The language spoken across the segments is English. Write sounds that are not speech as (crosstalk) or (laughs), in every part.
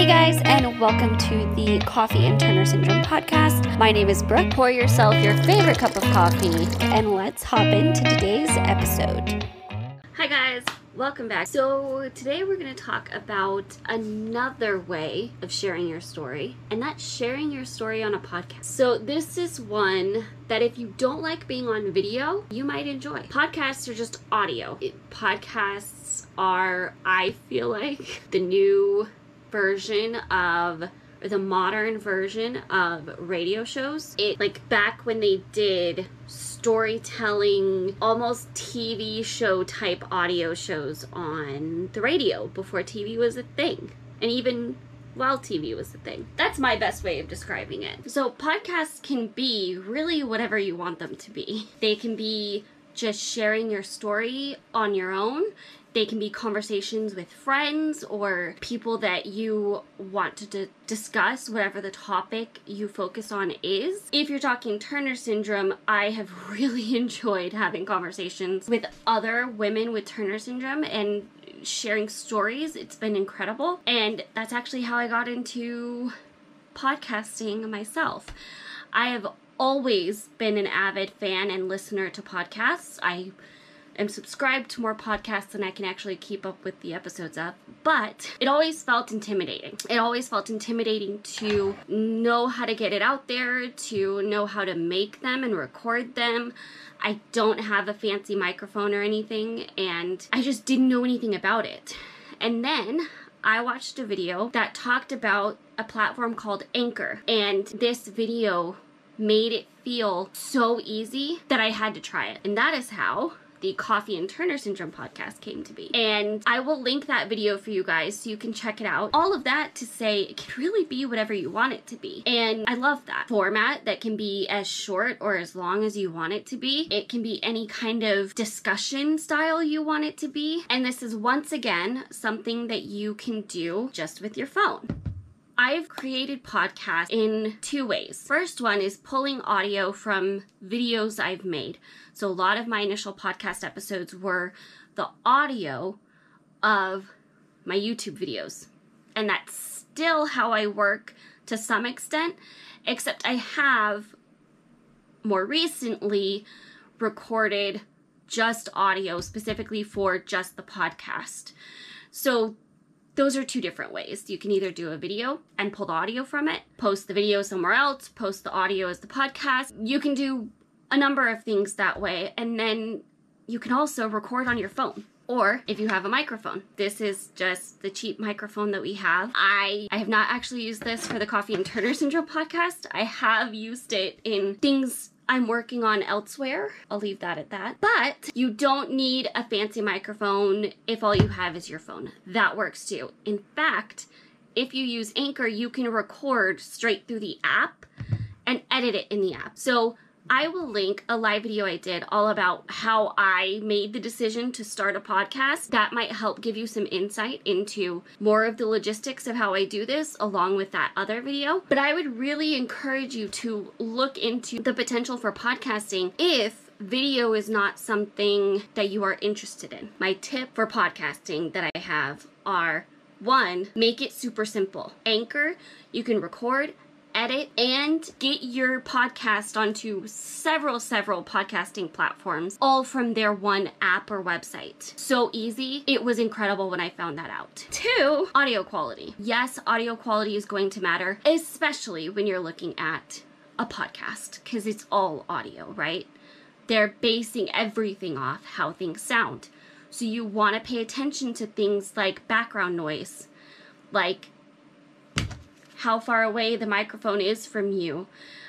Hey guys, and welcome to the Coffee and Turner Syndrome podcast. My name is Brooke. Pour yourself your favorite cup of coffee, and let's hop into today's episode. Hi guys, welcome back. So, today we're going to talk about another way of sharing your story, and that's sharing your story on a podcast. So, this is one that if you don't like being on video, you might enjoy. Podcasts are just audio. It, podcasts are, I feel like, the new version of the modern version of radio shows. It like back when they did storytelling, almost TV show type audio shows on the radio before TV was a thing. And even while TV was a thing. That's my best way of describing it. So podcasts can be really whatever you want them to be. They can be just sharing your story on your own they can be conversations with friends or people that you want to d- discuss, whatever the topic you focus on is. If you're talking Turner syndrome, I have (laughs) really enjoyed having conversations with other women with Turner syndrome and sharing stories. It's been incredible. And that's actually how I got into podcasting myself. I have always been an avid fan and listener to podcasts. I am subscribed to more podcasts than I can actually keep up with the episodes of, but it always felt intimidating. It always felt intimidating to know how to get it out there, to know how to make them and record them. I don't have a fancy microphone or anything, and I just didn't know anything about it. And then I watched a video that talked about a platform called Anchor, and this video made it feel so easy that I had to try it. And that is how the Coffee and Turner Syndrome podcast came to be. And I will link that video for you guys so you can check it out. All of that to say it can really be whatever you want it to be. And I love that format that can be as short or as long as you want it to be. It can be any kind of discussion style you want it to be. And this is once again something that you can do just with your phone. I've created podcasts in two ways. First one is pulling audio from videos I've made. So a lot of my initial podcast episodes were the audio of my YouTube videos. And that's still how I work to some extent, except I have more recently recorded just audio specifically for just the podcast. So those are two different ways. You can either do a video and pull the audio from it, post the video somewhere else, post the audio as the podcast. You can do a number of things that way, and then you can also record on your phone or if you have a microphone. This is just the cheap microphone that we have. I I have not actually used this for the Coffee and Turner Syndrome podcast. I have used it in things I'm working on elsewhere. I'll leave that at that. But you don't need a fancy microphone if all you have is your phone. That works too. In fact, if you use Anchor, you can record straight through the app and edit it in the app. So I will link a live video I did all about how I made the decision to start a podcast. That might help give you some insight into more of the logistics of how I do this, along with that other video. But I would really encourage you to look into the potential for podcasting if video is not something that you are interested in. My tip for podcasting that I have are one, make it super simple. Anchor, you can record edit and get your podcast onto several, several podcasting platforms, all from their one app or website. So easy. It was incredible when I found that out. Two, audio quality. Yes, audio quality is going to matter, especially when you're looking at a podcast, because it's all audio, right? They're basing everything off how things sound. So you want to pay attention to things like background noise, like how far away the microphone is from you.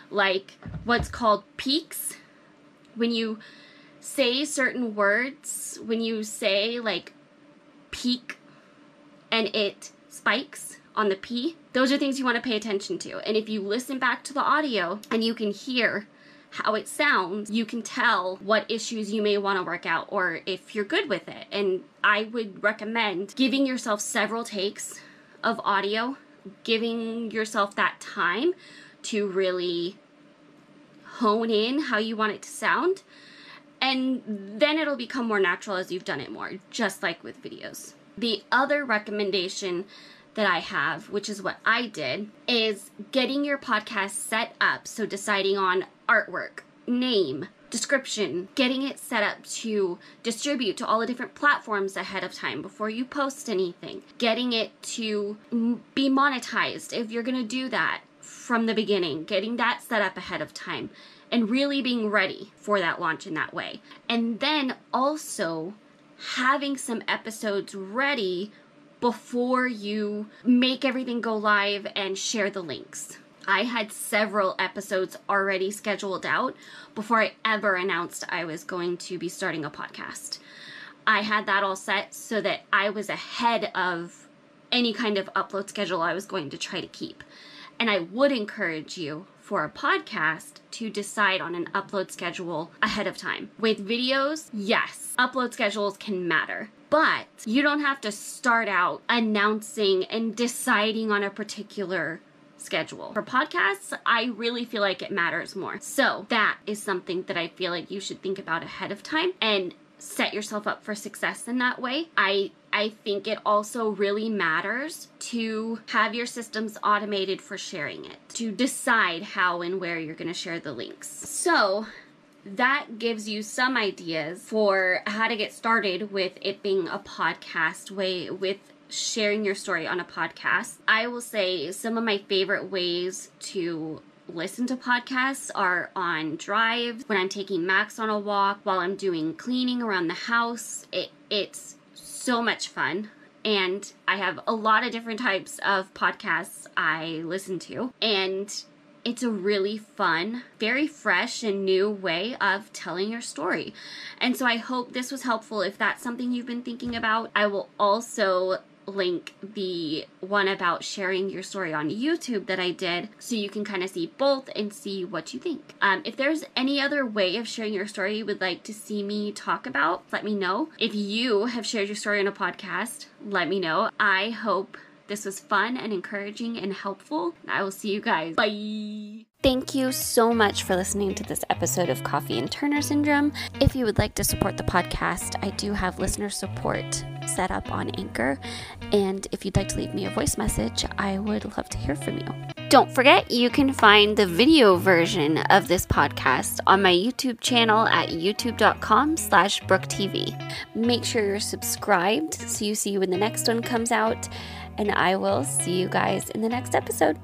Like what's called peaks. When you say certain words, when you say like peak and it spikes on the P, those are things you want to pay attention to. And if you listen back to the audio and you can hear how it sounds, you can tell what issues you may want to work out or if you're good with it. And I would recommend giving yourself several takes of audio giving yourself that time to really hone in how you want it to sound. And then it'll become more natural as you've done it more, just like with videos. The other recommendation that I have, which is what I did, is getting your podcast set up. So deciding on artwork, name, description, getting it set up to distribute to all the different platforms ahead of time before you post anything, getting it to be monetized if you're going to do that from the beginning, getting that set up ahead of time, and really being ready for that launch in that way. And then also having some episodes ready before you make everything go live and share the links. I had several episodes already scheduled out before I ever announced I was going to be starting a podcast. I had that all set so that I was ahead of any kind of upload schedule I was going to try to keep. And I would encourage you for a podcast to decide on an upload schedule ahead of time. With videos, yes, upload schedules can matter. But you don't have to start out announcing and deciding on a particular schedule. For podcasts, I really feel like it matters more. So that is something that I feel like you should think about ahead of time and set yourself up for success in that way. I I think it also really matters to have your systems automated for sharing it, to decide how and where you're going to share the links. So, that gives you some ideas for how to get started with it being a podcast way with sharing your story on a podcast. I will say some of my favorite ways to listen to podcasts are on drive when I'm taking Max on a walk, while I'm doing cleaning around the house. It it's so much fun. And I have a lot of different types of podcasts I listen to. And it's a really fun, very fresh and new way of telling your story. And so I hope this was helpful if that's something you've been thinking about. I will also link the one about sharing your story on YouTube that I did so you can kind of see both and see what you think. Um, if there's any other way of sharing your story you would like to see me talk about, let me know. If you have shared your story on a podcast, let me know. I hope this was fun and encouraging and helpful. I will see you guys. Bye. Thank you so much for listening to this episode of Coffee and Turner Syndrome. If you would like to support the podcast, I do have listener support set up on Anchor. And if you'd like to leave me a voice message, I would love to hear from you. Don't forget, you can find the video version of this podcast on my YouTube channel at youtube.com slash brooktv. Make sure you're subscribed so you see when the next one comes out and I will see you guys in the next episode.